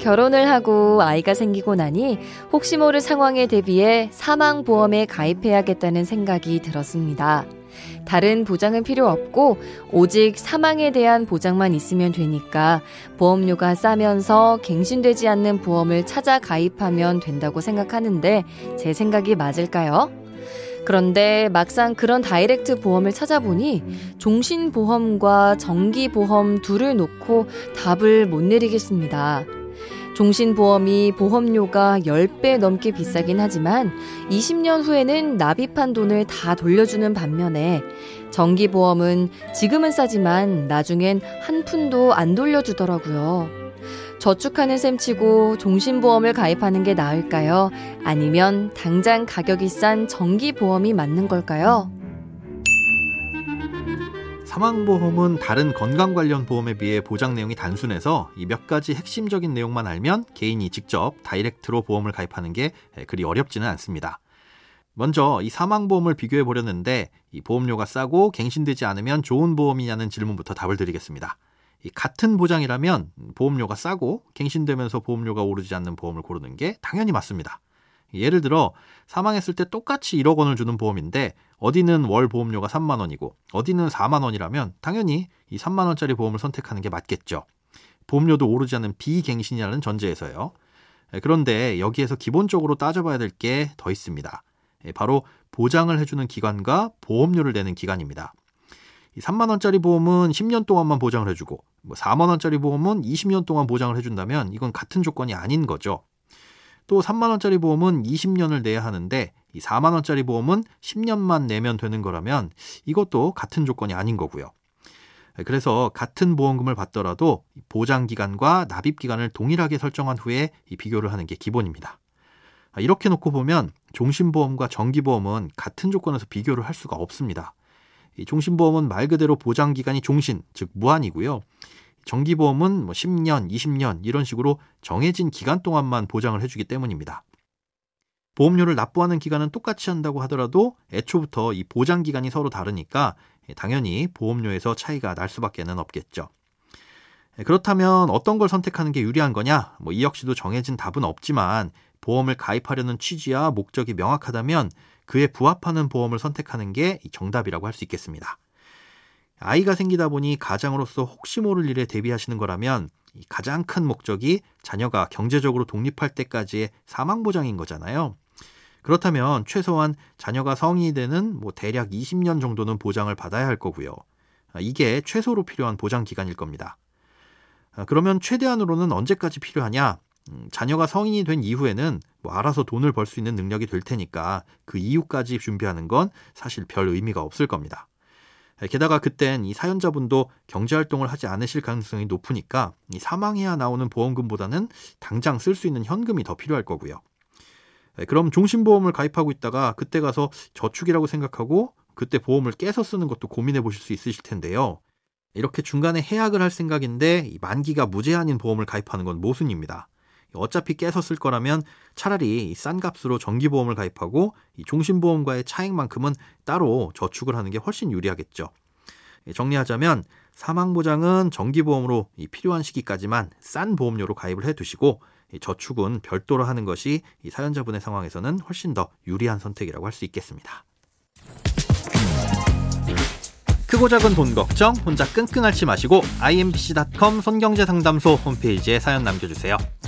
결혼을 하고 아이가 생기고 나니 혹시 모를 상황에 대비해 사망보험에 가입해야겠다는 생각이 들었습니다. 다른 보장은 필요 없고 오직 사망에 대한 보장만 있으면 되니까 보험료가 싸면서 갱신되지 않는 보험을 찾아 가입하면 된다고 생각하는데 제 생각이 맞을까요? 그런데 막상 그런 다이렉트 보험을 찾아보니 종신보험과 정기보험 둘을 놓고 답을 못 내리겠습니다. 종신보험이 보험료가 10배 넘게 비싸긴 하지만 20년 후에는 납입한 돈을 다 돌려주는 반면에 정기보험은 지금은 싸지만 나중엔 한 푼도 안 돌려주더라고요. 저축하는 셈 치고 종신보험을 가입하는 게 나을까요? 아니면 당장 가격이 싼 정기보험이 맞는 걸까요? 사망보험은 다른 건강 관련 보험에 비해 보장 내용이 단순해서 이 몇 가지 핵심적인 내용만 알면 개인이 직접 다이렉트로 보험을 가입하는 게 그리 어렵지는 않습니다. 먼저 이 사망보험을 비교해 보려는데 이 보험료가 싸고 갱신되지 않으면 좋은 보험이냐는 질문부터 답을 드리겠습니다. 이 같은 보장이라면 보험료가 싸고 갱신되면서 보험료가 오르지 않는 보험을 고르는 게 당연히 맞습니다. 예를 들어 사망했을 때 똑같이 1억 원을 주는 보험인데 어디는 월 보험료가 3만 원이고 어디는 4만 원이라면 당연히 이 3만 원짜리 보험을 선택하는 게 맞겠죠. 보험료도 오르지 않는 비갱신이라는 전제에서요. 그런데 여기에서 기본적으로 따져봐야 될 게 더 있습니다. 바로 보장을 해주는 기관과 보험료를 내는 기관입니다. 3만 원짜리 보험은 10년 동안만 보장을 해주고 4만 뭐 원짜리 보험은 20년 동안 보장을 해준다면 이건 같은 조건이 아닌 거죠. 또 3만 원짜리 보험은 20년을 내야 하는데 이 4만 원짜리 보험은 10년만 내면 되는 거라면 이것도 같은 조건이 아닌 거고요. 그래서 같은 보험금을 받더라도 보장 기간과 납입 기간을 동일하게 설정한 후에 이 비교를 하는 게 기본입니다. 이렇게 놓고 보면 종신보험과 정기보험은 같은 조건에서 비교를 할 수가 없습니다. 종신보험은 말 그대로 보장 기간이 종신, 즉 무한이고요. 정기보험은 뭐 10년, 20년 이런 식으로 정해진 기간 동안만 보장을 해주기 때문입니다. 보험료를 납부하는 기간은 똑같이 한다고 하더라도 애초부터 이 보장 기간이 서로 다르니까 당연히 보험료에서 차이가 날 수밖에는 없겠죠. 그렇다면 어떤 걸 선택하는 게 유리한 거냐? 뭐 이 역시도 정해진 답은 없지만 보험을 가입하려는 취지와 목적이 명확하다면 그에 부합하는 보험을 선택하는 게 정답이라고 할 수 있겠습니다. 아이가 생기다 보니 가장으로서 혹시 모를 일에 대비하시는 거라면 가장 큰 목적이 자녀가 경제적으로 독립할 때까지의 사망 보장인 거잖아요. 그렇다면 최소한 자녀가 성인이 되는 뭐 대략 20년 정도는 보장을 받아야 할 거고요. 이게 최소로 필요한 보장 기간일 겁니다. 그러면 최대한으로는 언제까지 필요하냐? 음, 자녀가 성인이 된 이후에는 뭐 알아서 돈을 벌 수 있는 능력이 될 테니까 그 이후까지 준비하는 건 사실 별 의미가 없을 겁니다. 게다가 그땐 이 사연자분도 경제활동을 하지 않으실 가능성이 높으니까 이 사망해야 나오는 보험금보다는 당장 쓸 수 있는 현금이 더 필요할 거고요. 그럼 종신보험을 가입하고 있다가 그때 가서 저축이라고 생각하고 그때 보험을 깨서 쓰는 것도 고민해 보실 수 있으실 텐데요. 이렇게 중간에 해약을 할 생각인데 만기가 무제한인 보험을 가입하는 건 모순입니다. 어차피 깨서 쓸 거라면 차라리 싼 값으로 정기보험을 가입하고 이 종신보험과의 차익만큼은 따로 저축을 하는 게 훨씬 유리하겠죠. 예, 정리하자면 사망보장은 정기보험으로 필요한 시기까지만 싼 보험료로 가입을 해 두시고 저축은 별도로 하는 것이 이 사연자분의 상황에서는 훨씬 더 유리한 선택이라고 할 수 있겠습니다. 크고 작은 돈 걱정 혼자 끙끙 앓지 마시고 imbc.com 손경제상담소 홈페이지에 사연 남겨주세요.